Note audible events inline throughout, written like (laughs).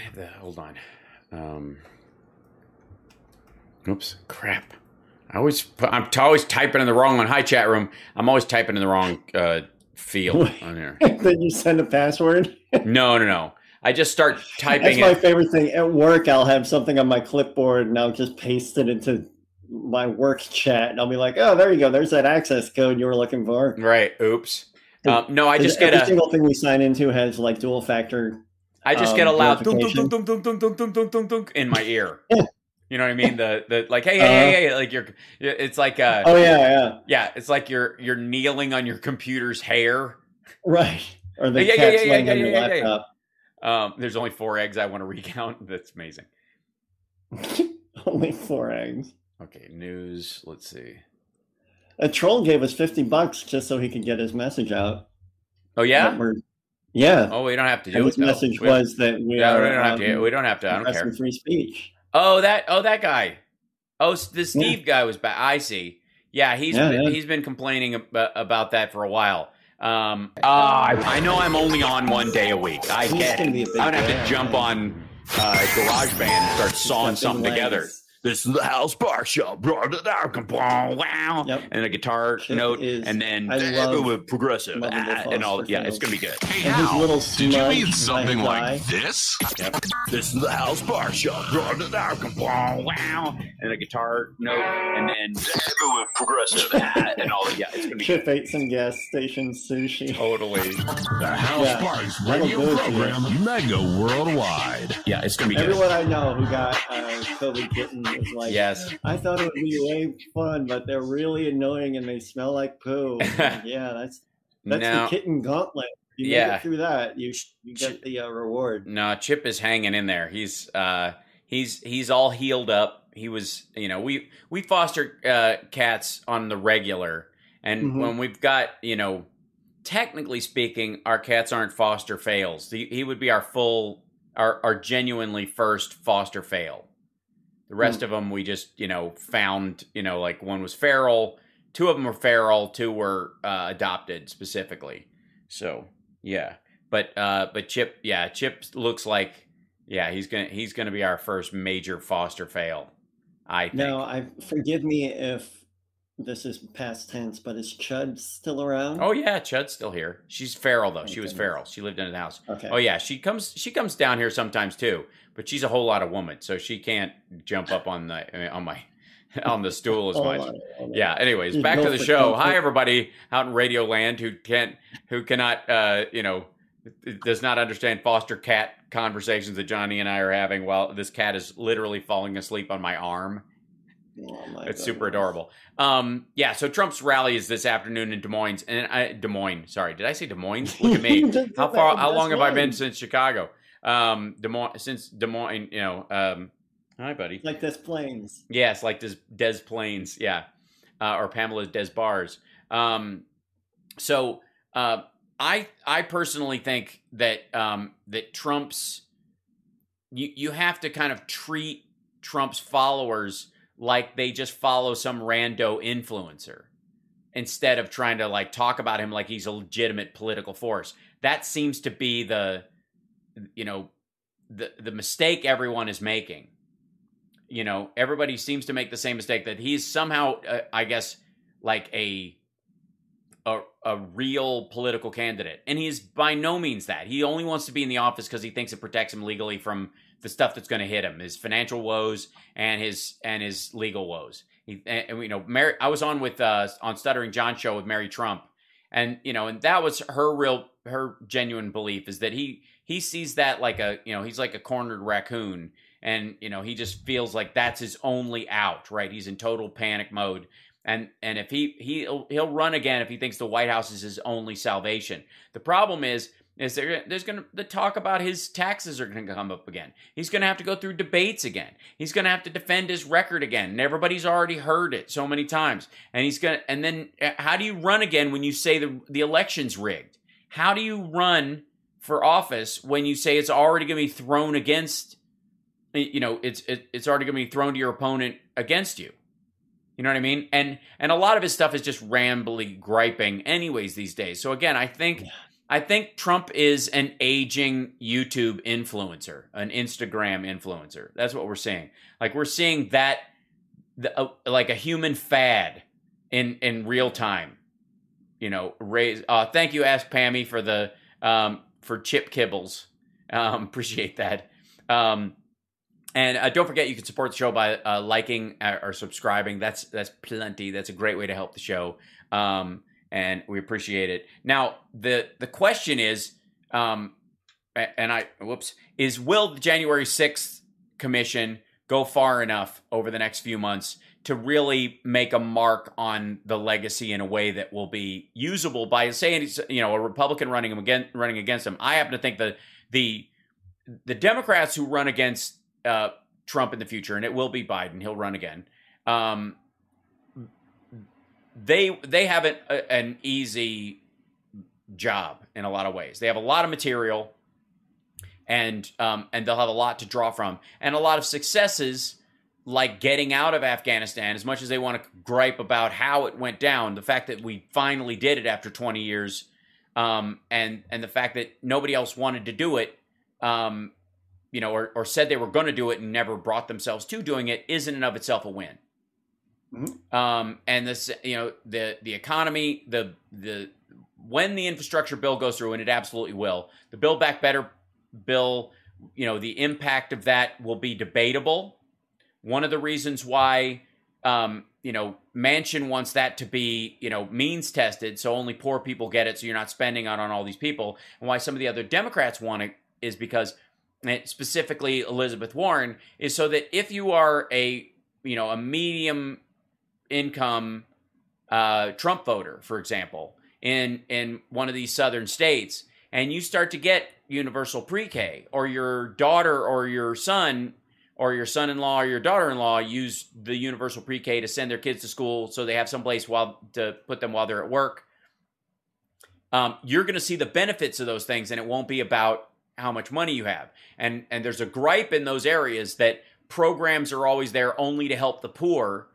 I have the hold on. Um, oops, crap. I always I'm t- always typing in the wrong one. Hi, chat room. I'm always typing in the wrong uh, field (laughs) on there. (laughs) then you send a password. (laughs) No, no, no. I just start typing. That's my it. favorite thing. At work, I'll have something on my clipboard and I'll just paste it into my work chat, and I'll be like, "Oh, there you go. There's that access code you were looking for." Right. Oops. Um, no, I just Every get a. single thing we sign into has like dual factor. I just get a um, loud dunk, dunk, dunk, dunk, dunk, dunk, dunk, dunk, dunk, dunk in my ear. (laughs) You know what I mean? The the like, hey, hey, Uh-huh. hey, hey, like you're. It's like uh, Oh yeah, yeah, yeah, it's like you're you're kneeling on your computer's hair. right. Or the Yeah, yeah, cat's yeah, yeah, laying yeah, on your yeah, yeah, yeah. laptop. Um, there's only four eggs I want to (laughs) recount. That's amazing. (laughs) Only four eggs. Okay, news. Let's see. A troll gave us fifty bucks just so he could get his message out. Oh yeah. That we're- yeah. Oh, we don't have to do and it. his message We- was that we Yeah, are we don't have to. um, We don't have to. I don't care. free speech. Oh, that. Oh, that guy. Oh, the Steve guy was back. I see. Yeah, he's Yeah, been, yeah. he's been complaining ab- about that for a while. Um, (laughs) uh, I know I'm only on one day a week. I He's get gonna be a it. I would have to jump on uh, GarageBand and start sawing something big together. Legs. This is the Hal Sparks Show. Wow. Yep. And a guitar Chip note, is- and then I love with progressive, lovable ah, and all. Foster Yeah, it's gonna be good. Hey, And his Hal, little did you smudge mean something like this? This is the Hal Sparks Show. Wow. And a guitar note, and then with progressive, (laughs) ah, and all. Yeah, it's gonna be good. Chip ate some gas station sushi. Totally. The House Yeah, Sparks that'll radio do it for program, mega worldwide. Yeah, it's gonna be good. Everyone I know who got uh, COVID kitten was like, Yes. I thought it would be way fun, but they're really annoying and they smell like poo. Like, (laughs) yeah, that's that's Now- the kitten gauntlet. You make Yeah. it through that, you you get the uh, reward. No, Chip is hanging in there. He's uh he's he's all healed up. He was, you know, we we foster uh cats on the regular and Mhm. when we've got, you know, technically speaking, our cats aren't foster fails. He, he would be our full our our genuinely first foster fail. The rest of them we just, you know, found, you know, like one was feral, two of them were feral, two were uh, adopted specifically. So, yeah. But uh but chip yeah chip looks like yeah he's gonna he's gonna be our first major foster fail i think. Now, I forgive me if this is past tense, but is Chud still around? oh yeah chud's still here she's feral though Thank she was goodness. feral she lived in the house okay. oh yeah she comes she comes down here sometimes too but she's a whole lot of woman so she can't jump up on the on my (laughs) on the stool as much on, hold yeah anyways back go to the show comfort. hi everybody out in radio land who can't who cannot uh you know does not understand foster cat conversations that johnny and i are having while this cat is literally falling asleep on my arm Oh, it's super adorable. Um yeah so trump's rally is this afternoon in des moines and I, des moines sorry did i say des moines? Look at me. (laughs) How far how long have i been since chicago? Um des moines since des moines you know um hi buddy. Like Des Plaines. Yes, like Des, Des Plaines, yeah, uh, or Pamela's Des Barres. Um, so uh, I I personally think that um, that Trump's you you have to kind of treat Trump's followers like they just follow some rando influencer instead of trying to like talk about him like he's a legitimate political force. That seems to be the you know the the mistake everyone is making. You know everybody seems to make the same mistake that he's somehow uh, i guess like a, a a real political candidate. And he's by no means that. He only wants to be in the office because he thinks it protects him legally from the stuff that's going to hit him his financial woes and his and his legal woes. He, and, you know mary i was on with uh on stuttering john show with mary trump and you know and that was her real her genuine belief is that he he sees that like a you know he's like a cornered raccoon and you know he just feels like that's his only out right? He's in total panic mode and and if he he'll he'll run again if he thinks the white house is his only salvation. The problem is is there there's gonna the talk about his taxes are gonna come up again. He's gonna have to go through debates again. He's gonna have to defend his record again and everybody's already heard it so many times. And he's gonna and then uh, how do you run again when you say the the election's rigged? How do you run for office when you say it's already going to be thrown against you know it's it, it's already going to be thrown to your opponent against you? You know what i mean? And and a lot of his stuff is just rambly griping anyways these days. So again i think I think Trump is an aging YouTube influencer, an Instagram influencer. That's what we're seeing. Like we're seeing that, the, uh, like a human fad in in real time. You know, raise. Uh, thank you, Ask Pammy, for the um, for chip kibbles. Um, (laughs) appreciate that. Um, and uh, don't forget, you can support the show by uh, liking uh, or subscribing. That's that's plenty. That's a great way to help the show. Um, and we appreciate it. Now, the the question is, um, and I whoops, is will the January sixth commission go far enough over the next few months to really make a mark on the legacy in a way that will be usable by saying you know a Republican running him again running against him. I happen to think that the the Democrats who run against uh, Trump in the future, and it will be Biden, he'll run again. Um, they they have an, a, an easy job in a lot of ways. They have a lot of material, and um, and they'll have a lot to draw from, and a lot of successes like getting out of Afghanistan. As much as they want to gripe about how it went down, the fact that we finally did it after 20 years, um, and and the fact that nobody else wanted to do it, um, you know, or, or said they were going to do it and never brought themselves to doing it, is in and of itself a win. Mm-hmm. Um, and this, you know, the the economy, the the when the infrastructure bill goes through, and it absolutely will, the Build Back Better bill, you know, the impact of that will be debatable. One of the reasons why, um, you know, Manchin wants that to be, you know, means tested, so only poor people get it, so you're not spending on on all these people, and why some of the other Democrats want it is because, specifically Elizabeth Warren, is so that if you are a, you know, a medium income uh, Trump voter, for example, in in one of these southern states, and you start to get universal pre-K, or your daughter or your son or your son-in-law or your daughter-in-law use the universal pre-K to send their kids to school so they have some place while to put them while they're at work. Um, you're going to see the benefits of those things, and it won't be about how much money you have. And and there's a gripe in those areas that programs are always there only to help the poor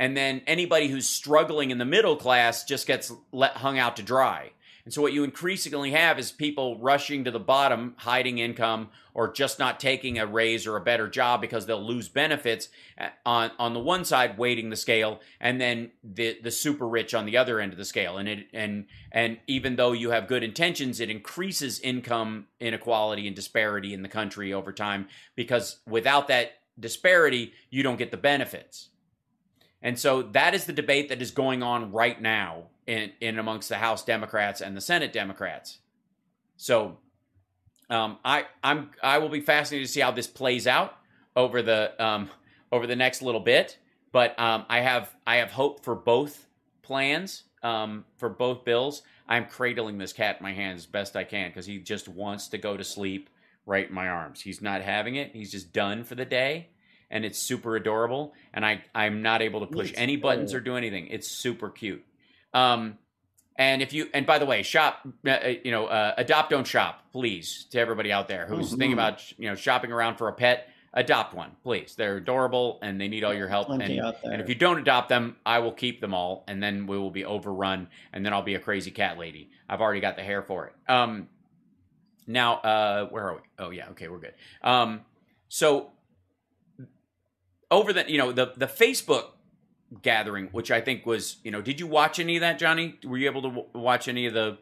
and then anybody who's struggling in the middle class just gets let hung out to dry. And so what you increasingly have is people rushing to the bottom, hiding income, or just not taking a raise or a better job because they'll lose benefits uh, on on the one side, weighting the scale, and then the the super rich on the other end of the scale. And it and and even though you have good intentions, it increases income inequality and disparity in the country over time because without that disparity, you don't get the benefits. And so that is the debate that is going on right now in, in amongst the House Democrats and the Senate Democrats. So um, I I'm I will be fascinated to see how this plays out over the um, over the next little bit. But um, I have I have hope for both plans um, for both bills. I'm cradling this cat in my hands as best I can because he just wants to go to sleep right in my arms. He's not having it. He's just done for the day and it's super adorable. And I I'm not able to push any buttons or do anything. It's super cute. Um, and if you and by the way, shop uh, uh, you know uh, adopt don't shop, please to everybody out there who's mm-hmm. thinking about you know shopping around for a pet. Adopt one, please. They're adorable and they need all your help. And, and if you don't adopt them, I will keep them all, and then we will be overrun, and then I'll be a crazy cat lady. I've already got the hair for it. Um, now, uh, where are we? Oh yeah, okay, we're good. Um, so over the you know the the Facebook gathering, which I think was you know, did you watch any of that, Johnny? Were you able to w- watch any of the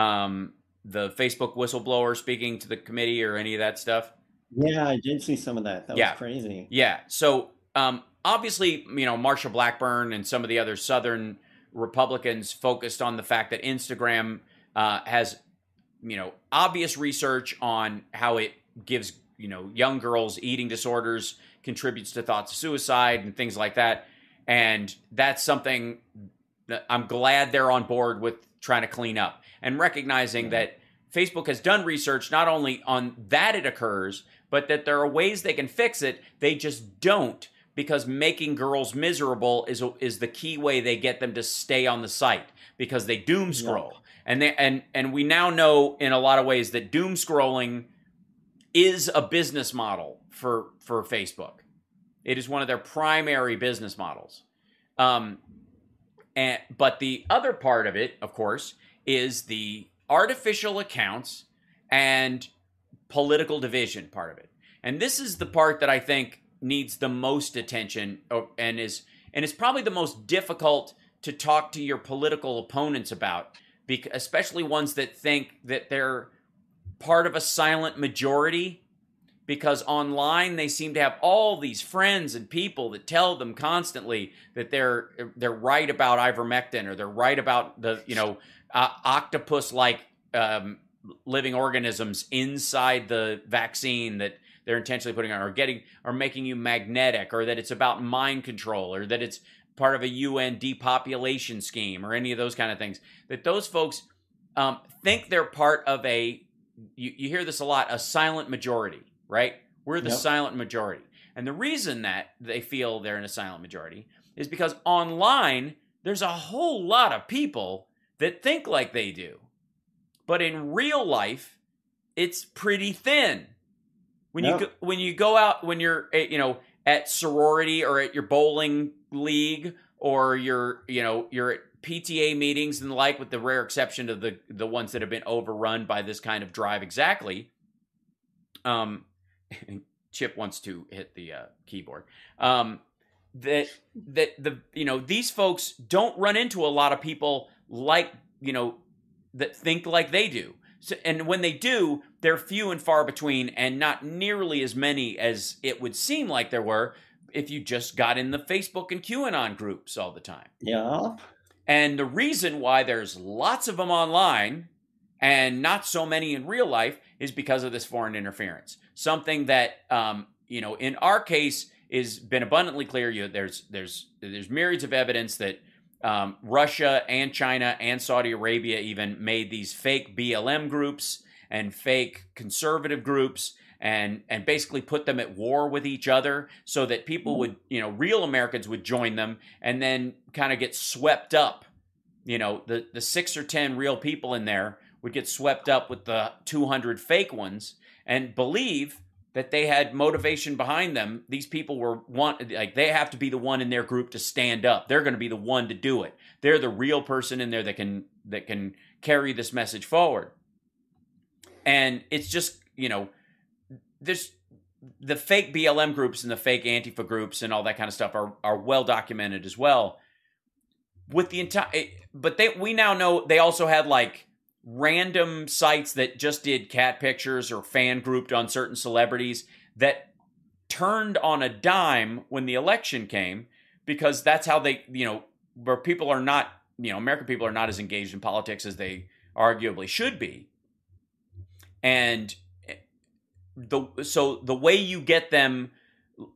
um, the Facebook whistleblower speaking to the committee or any of that stuff? Yeah, I did see some of that. That yeah. was crazy. Yeah. So um, obviously, you know, Marsha Blackburn and some of the other Southern Republicans focused on the fact that Instagram uh, has, you know, obvious research on how it gives you know young girls eating disorders contributes to thoughts of suicide and things like that. And that's something that I'm glad they're on board with trying to clean up and recognizing that Facebook has done research not only on that it occurs, but that there are ways they can fix it. They just don't because making girls miserable is is the key way they get them to stay on the site because they doom scroll. Yep. And they and and we now know in a lot of ways that doom scrolling is a business model for for Facebook. It is one of their primary business models. Um, and but the other part of it, of course, is the artificial accounts and political division part of it. And this is the part that I think needs the most attention and is and is probably the most difficult to talk to your political opponents about, especially ones that think that they're part of a silent majority because online they seem to have all these friends and people that tell them constantly that they're they're right about ivermectin or they're right about the you know uh, octopus like um, living organisms inside the vaccine that they're intentionally putting on or getting or making you magnetic or that it's about mind control or that it's part of a UN depopulation scheme or any of those kind of things. That those folks um, think they're part of a you, you hear this a lot a silent majority right? We're the Yep. silent majority. And the reason that they feel they're in a silent majority is because online there's a whole lot of people that think like they do. But in real life it's pretty thin. When you go, when you go out when you're eh, you know at sorority or at your bowling league or your you know you're at PTA meetings and the like with the rare exception of the the ones that have been overrun by this kind of drive exactly um (laughs) Chip wants to hit the uh, keyboard. Um that that the you know these folks don't run into a lot of people like you know that think like they do. So, and when they do they're few and far between and not nearly as many as it would seem like there were if you just got in the facebook and qanon groups all the time. Yeah. And the reason why there's lots of them online and not so many in real life is because of this foreign interference. Something that, um, you know, in our case, has been abundantly clear. You there's there's there's myriads of evidence that um, Russia and China and Saudi Arabia even made these fake BLM groups and fake conservative groups and and basically put them at war with each other so that people mm-hmm. would you know real Americans would join them and then kind of get swept up. You know the the 6 or 10 real people in there would get swept up with the 200 fake ones and believe that they had motivation behind them. These people were want like they have to be the one in their group to stand up. They're going to be the one to do it. They're the real person in there that can that can carry this message forward. And it's just you know there's the fake BLM groups and the fake Antifa groups and all that kind of stuff are are well documented as well. With the entire, but they we now know they also had like random sites that just did cat pictures or fan grouped on certain celebrities that turned on a dime when the election came because that's how they you know where people are not you know American people are not as engaged in politics as they arguably should be and the so the way you get them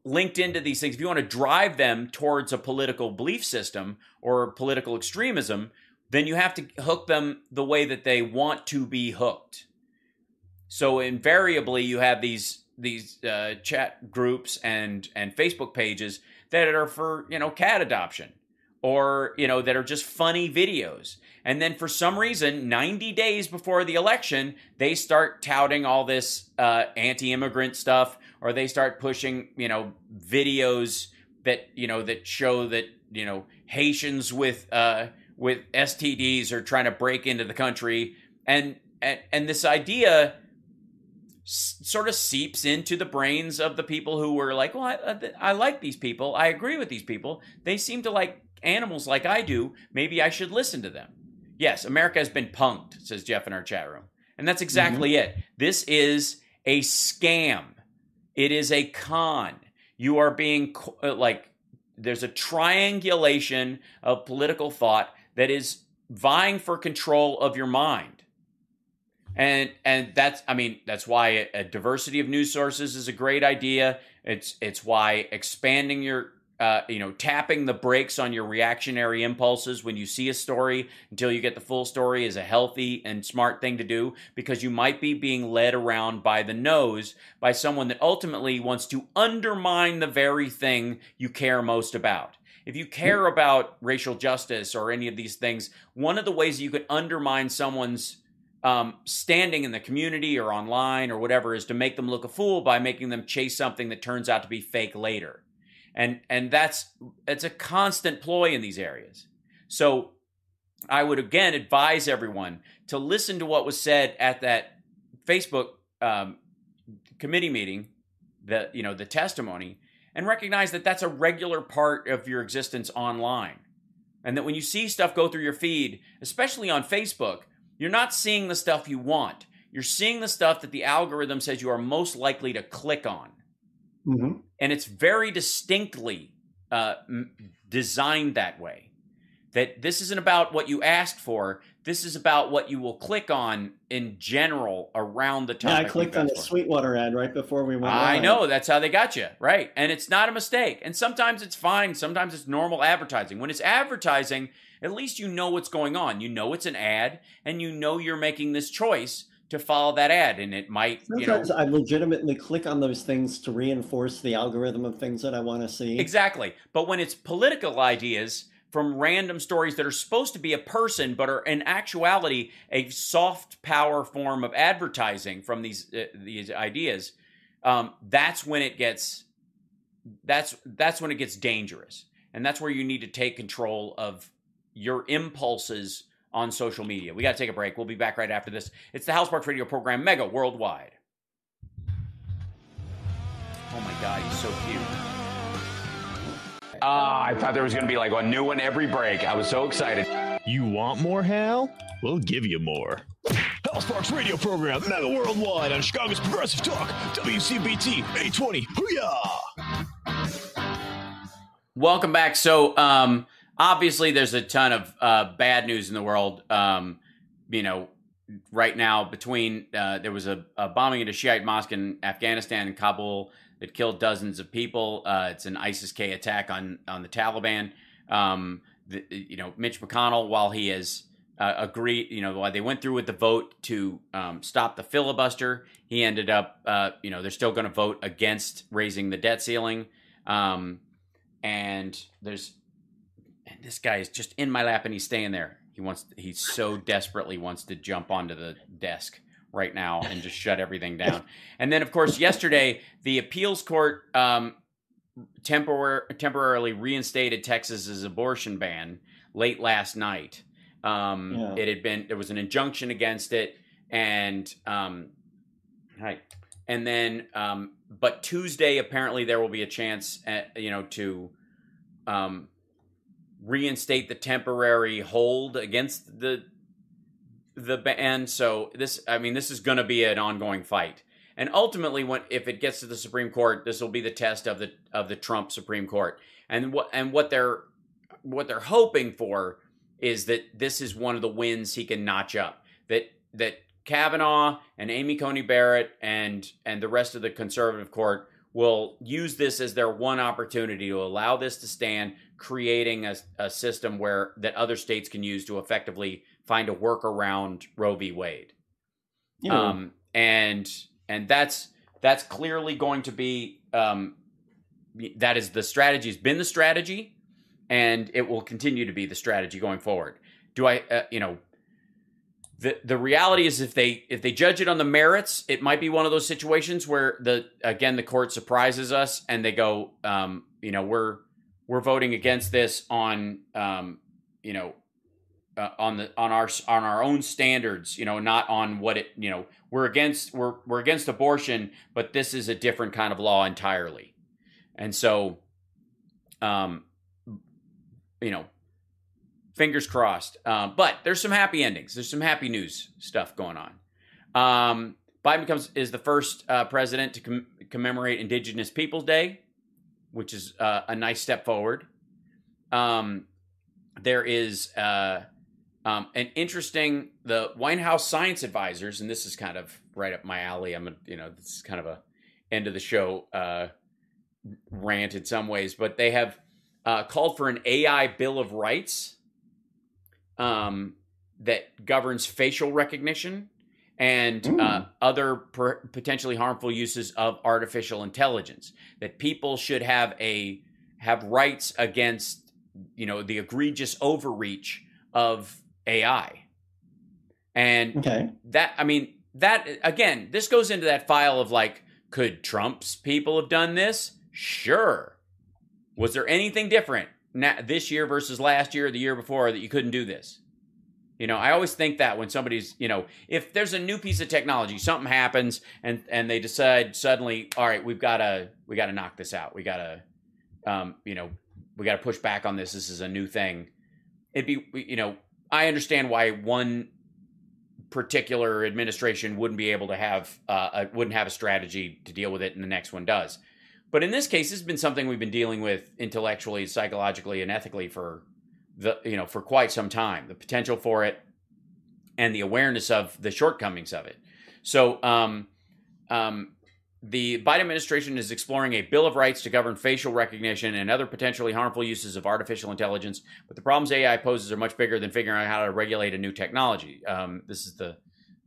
linked into these things if you want to drive them towards a political belief system or political extremism then you have to hook them the way that they want to be hooked. So invariably you have these these uh, chat groups and and facebook pages that are for you know cat adoption or you know that are just funny videos and then for some reason 90 days before the election they start touting all this uh, anti-immigrant stuff or they start pushing you know videos that you know that show that you know haitians with uh, with stds are trying to break into the country and and, and this idea s- sort of seeps into the brains of the people who were like, well, I, I, I like these people. I agree with these people. They seem to like animals like I do. Maybe I should listen to them. Yes, America has been punked, says Jeff in our chat room. And that's exactly it. This is a scam. It is a con. You are being uh, like, there's a triangulation of political thought that is vying for control of your mind and and that's i mean that's why a, a diversity of news sources is a great idea it's it's why expanding your uh, you know tapping the brakes on your reactionary impulses when you see a story until you get the full story is a healthy and smart thing to do because you might be being led around by the nose by someone that ultimately wants to undermine the very thing you care most about. If you care about racial justice or any of these things one of the ways you could undermine someone's um, standing in the community or online or whatever is to make them look a fool by making them chase something that turns out to be fake later and and that's it's a constant ploy in these areas so I would again advise everyone to listen to what was said at that Facebook um, committee meeting, the you know the testimony, and recognize that that's a regular part of your existence online, and that when you see stuff go through your feed, especially on Facebook, you're not seeing the stuff you want. You're seeing the stuff that the algorithm says you are most likely to click on, Mhm. And it's very distinctly uh, m- designed that way. That this isn't about what you asked for. This is about what you will click on in general around the Yeah. I clicked on the. Sweetwater ad right before we went. I live. know that's how they got you, right? And it's not a mistake. And sometimes it's fine. Sometimes it's normal advertising. When it's advertising, at least you know what's going on. You know it's an ad, and you know you're making this choice to follow that ad. And it might, you know, Sometimes I legitimately click on those things to reinforce the algorithm of things that I want to see. Exactly. But when it's political ideas from random stories that are supposed to be a person, but are in actuality a soft power form of advertising from these uh, these ideas, um, that's when it gets that's that's when it gets dangerous, and that's where you need to take control of your impulses on social media. We got to take a break. We'll be back right after this. It's the Hal Sparks Radio program, Mega Worldwide. Oh my God, he's so cute. Ah, I thought there was going to be like a new one every break. I was so excited. You want more, Hal? We'll give you more. Hal Sparks radio program, Mega Worldwide on Chicago's Progressive Talk, WCPT 820. Hooyah! Welcome back. So, um, obviously, there's a ton of uh, bad news in the world. Um, you know, right now, between uh, there was a, a bombing at a Shiite mosque in Afghanistan and Kabul that killed dozens of people. Uh, it's an ISIS K attack on on the Taliban. Um, the, you know, Mitch McConnell, while he has uh, agreed, you know, while they went through with the vote to um, stop the filibuster, he ended up, uh, you know, they're still going to vote against raising the debt ceiling. Um, and there's this guy is just in my lap and he's staying there. He wants he so desperately wants to jump onto the desk right now and just shut everything down. (laughs) And then of course yesterday the appeals court um tempor- temporarily reinstated Texas's abortion ban late last night. Um Yeah. it had been there was an injunction against it and um right and then um but Tuesday apparently there will be a chance uh you know to um reinstate the temporary hold against the the ban. So this I mean this is going to be an ongoing fight. And ultimately when if it gets to the Supreme Court this will be the test of the of the Trump Supreme Court. And what and what they're what they're hoping for is that this is one of the wins he can notch up. That that Kavanaugh and Amy Coney Barrett and and the rest of the conservative court will use this as their one opportunity to allow this to stand, creating a, a system where that other states can use to effectively find a workaround Roe v. Wade. Um, and and that's that's clearly going to be um, that is the strategy has been the strategy, and it will continue to be the strategy going forward. Do I, uh, you know, the the reality is if they if they judge it on the merits, it might be one of those situations where the again the court surprises us and they go, um, you know, we're we're voting against this on um, you know uh, on the on our on our own standards, you know, not on what it you know we're against we're we're against abortion, but this is a different kind of law entirely, and so, um, you know, fingers crossed. Uh, but there's some happy endings. There's some happy news stuff going on. Um, Biden becomes is the first uh, president to com- commemorate Indigenous Peoples Day, which is uh, a nice step forward. Um, there is uh, um, an interesting the White House science advisors, and this is kind of right up my alley. I'm a, you know this is kind of a end of the show uh, rant in some ways, but they have uh, called for an AI Bill of Rights um, that governs facial recognition and uh, Mm. other per- potentially harmful uses of artificial intelligence. That people should have a have rights against you know the egregious overreach of AI. And okay. that I mean that again, this goes into that file of like, could Trump's people have done this? Sure. Was there anything different this year versus last year or the year before that you couldn't do this? You know, I always think that when somebody's, you know, if there's a new piece of technology, something happens and and they decide suddenly, all right, we've got to we got to knock this out. We got to um, you know, we got to push back on this. This is a new thing. It'd be, you know, I understand why one particular administration wouldn't be able to have, uh, a, wouldn't have a strategy to deal with it, and the next one does. But in this case, it's been something we've been dealing with intellectually, psychologically, and ethically for the, you know, for quite some time. The potential for it, and the awareness of the shortcomings of it. So, um, um, the Biden administration is exploring a Bill of Rights to govern facial recognition and other potentially harmful uses of artificial intelligence. But the problems AI poses are much bigger than figuring out how to regulate a new technology. Um, this is the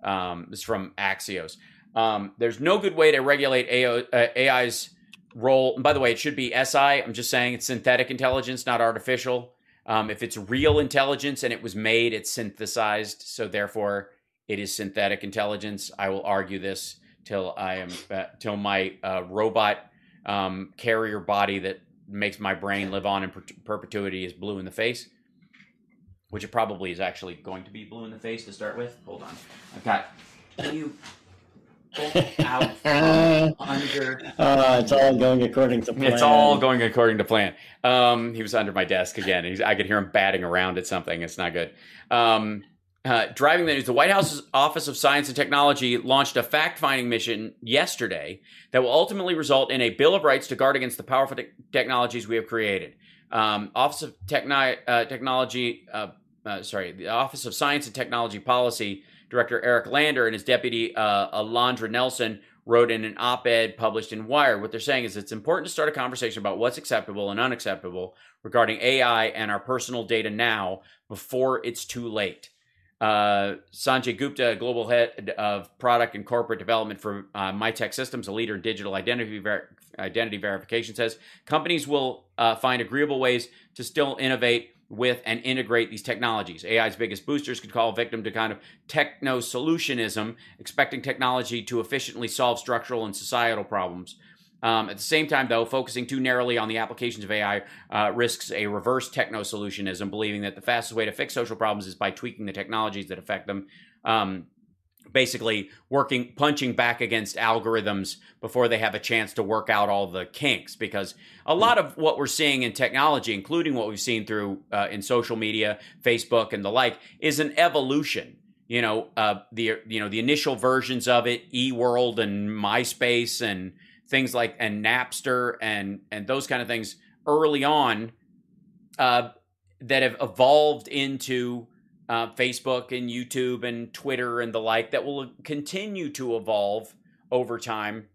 um, this is from Axios. Um, there's no good way to regulate AO, uh, AI's role. And by the way, it should be SI. I'm just saying it's synthetic intelligence, not artificial. Um, if it's real intelligence and it was made, it's synthesized. So therefore, it is synthetic intelligence. I will argue this till I am uh, till my uh, robot um, carrier body that makes my brain live on in per- perpetuity is blue in the face, which it probably is actually going to be blue in the face to start with. Hold on, I've got. Can you out from (laughs) under? Uh, it's all going according to plan. It's all going according to plan. Um, he was under my desk again. He's, I could hear him batting around at something. It's not good. Um, uh, driving the news, the White House's Office of Science and Technology launched a fact finding mission yesterday that will ultimately result in a Bill of Rights to guard against the powerful te- technologies we have created. Um, Office of Techni- uh, Technology, uh, uh sorry, the Office of Science and Technology Policy Director Eric Lander and his deputy uh, Alondra Nelson wrote in an op ed published in Wired. What they're saying is it's important to start a conversation about what's acceptable and unacceptable regarding AI and our personal data now before it's too late. Uh, Sanjay Gupta, global head of product and corporate development for uh, Mitek Systems, a leader in digital identity ver- identity verification, says companies will uh, find agreeable ways to still innovate with and integrate these technologies. AI's biggest boosters could call victim to kind of techno solutionism, expecting technology to efficiently solve structural and societal problems. Um, at the same time, though, focusing too narrowly on the applications of AI uh, risks a reverse techno solutionism, believing that the fastest way to fix social problems is by tweaking the technologies that affect them. Um, basically, working, punching back against algorithms before they have a chance to work out all the kinks. Because a lot of what we're seeing in technology, including what we've seen through uh, in social media, Facebook, and the like, is an evolution you know uh, the you know the initial versions of it eWorld and MySpace and things like and Napster and and those kind of things early on uh, that have evolved into uh, Facebook and YouTube and Twitter and the like that will continue to evolve over time.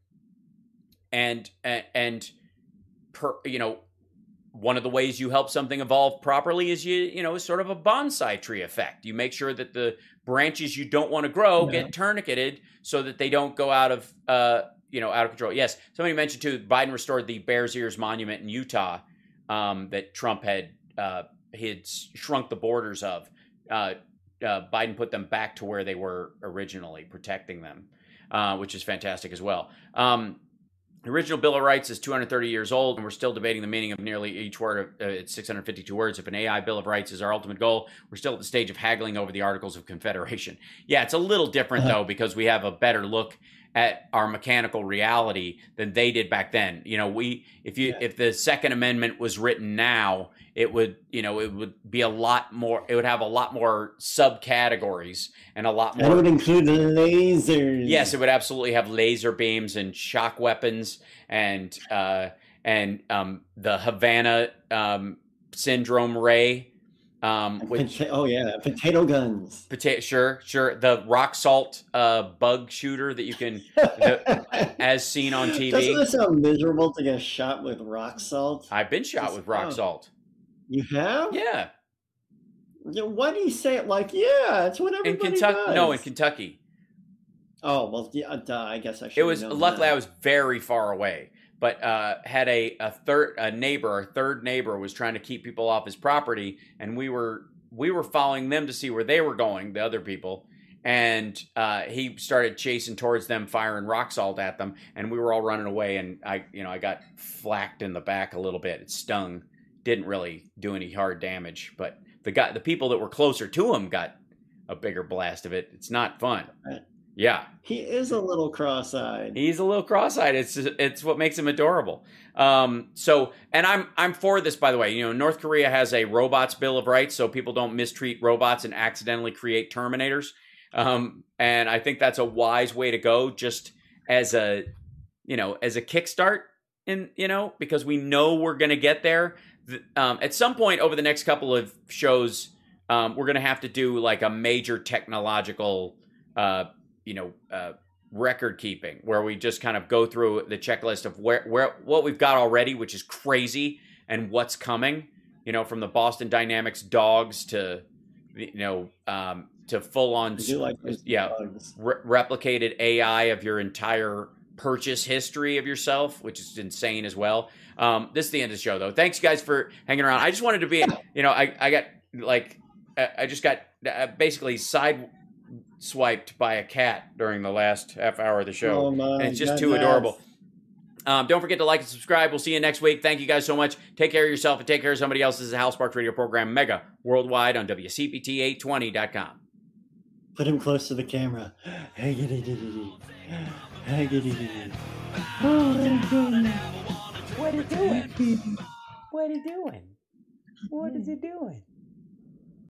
And and, per, you know one of the ways you help something evolve properly is you you know sort of a bonsai tree effect. You make sure that the branches you don't want to grow yeah. get tourniqueted so that they don't go out of uh, you know out of control. Yes, somebody mentioned too. Biden restored the Bears Ears Monument in Utah um, that Trump had uh, had shrunk the borders of. Uh, uh, Biden put them back to where they were originally, protecting them, uh, which is fantastic as well. Um, the original Bill of Rights is 230 years old, and we're still debating the meaning of nearly each word. Of, uh, it's 652 words. If an AI Bill of Rights is our ultimate goal, we're still at the stage of haggling over the Articles of Confederation. Yeah, it's a little different uh-huh. though because we have a better look at our mechanical reality than they did back then. You know, we if you yeah. if the Second Amendment was written now, it would you know it would be a lot more. It would have a lot more subcategories and a lot more. It would include lasers. Yes, it would absolutely have laser beams and shock weapons and uh, and um, the Havana um, syndrome ray um, which, Pota- oh yeah, potato guns. Potato, sure, sure. The rock salt uh, bug shooter that you can, the, (laughs) as seen on TV. Doesn't it sound miserable to get shot with rock salt? I've been shot Just, with rock oh. salt. You have? Yeah. yeah. Why do you say it like yeah? It's what everybody in Kentucky. Does. No, in Kentucky. Oh well, yeah. Duh, I guess I should. It was luckily that. I was very far away but uh, had a, a third a neighbor, a third neighbor was trying to keep people off his property, and we were we were following them to see where they were going, the other people, and uh, he started chasing towards them, firing rock salt at them, and we were all running away, and I you know I got flacked in the back a little bit, it stung, didn't really do any hard damage, but the guy the people that were closer to him got a bigger blast of it. It's not fun. Yeah, He is a little cross-eyed. he's a little cross-eyed. It's it's what makes him adorable. Um, so, and I'm I'm for this by the way. You know, North Korea has a robots bill of rights, so people don't mistreat robots and accidentally create Terminators. Um, and I think that's a wise way to go, just as a you know as a kickstart. In you know because we know we're going to get there. Th- Um, at some point over the next couple of shows, um, we're going to have to do like a major technological, uh, you know, uh, record keeping where we just kind of go through the checklist of where where what we've got already, which is crazy, and what's coming. You know, from the Boston Dynamics dogs to, you know, um, to full on, like yeah, re- replicated AI of your entire purchase history of yourself, which is insane as well. Um, this is the end of the show, though. Thanks, guys, for hanging around. I just wanted to be, you know, I, I got like, I I just got uh, basically side swiped by a cat during the last half hour of the show. Oh my and it's just too goodness. adorable. Um, don't forget to like and subscribe. We'll see you next week. Thank you guys so much. Take care of yourself and take care of somebody else. This is the Hal Sparks Radio program, Mega Worldwide on WCPT820.com. Put him close to the camera. Hey, giddy, giddy, giddy. Hey, giddy, giddy. Oh, my goodness. What are you doing? What are you doing? What is he doing?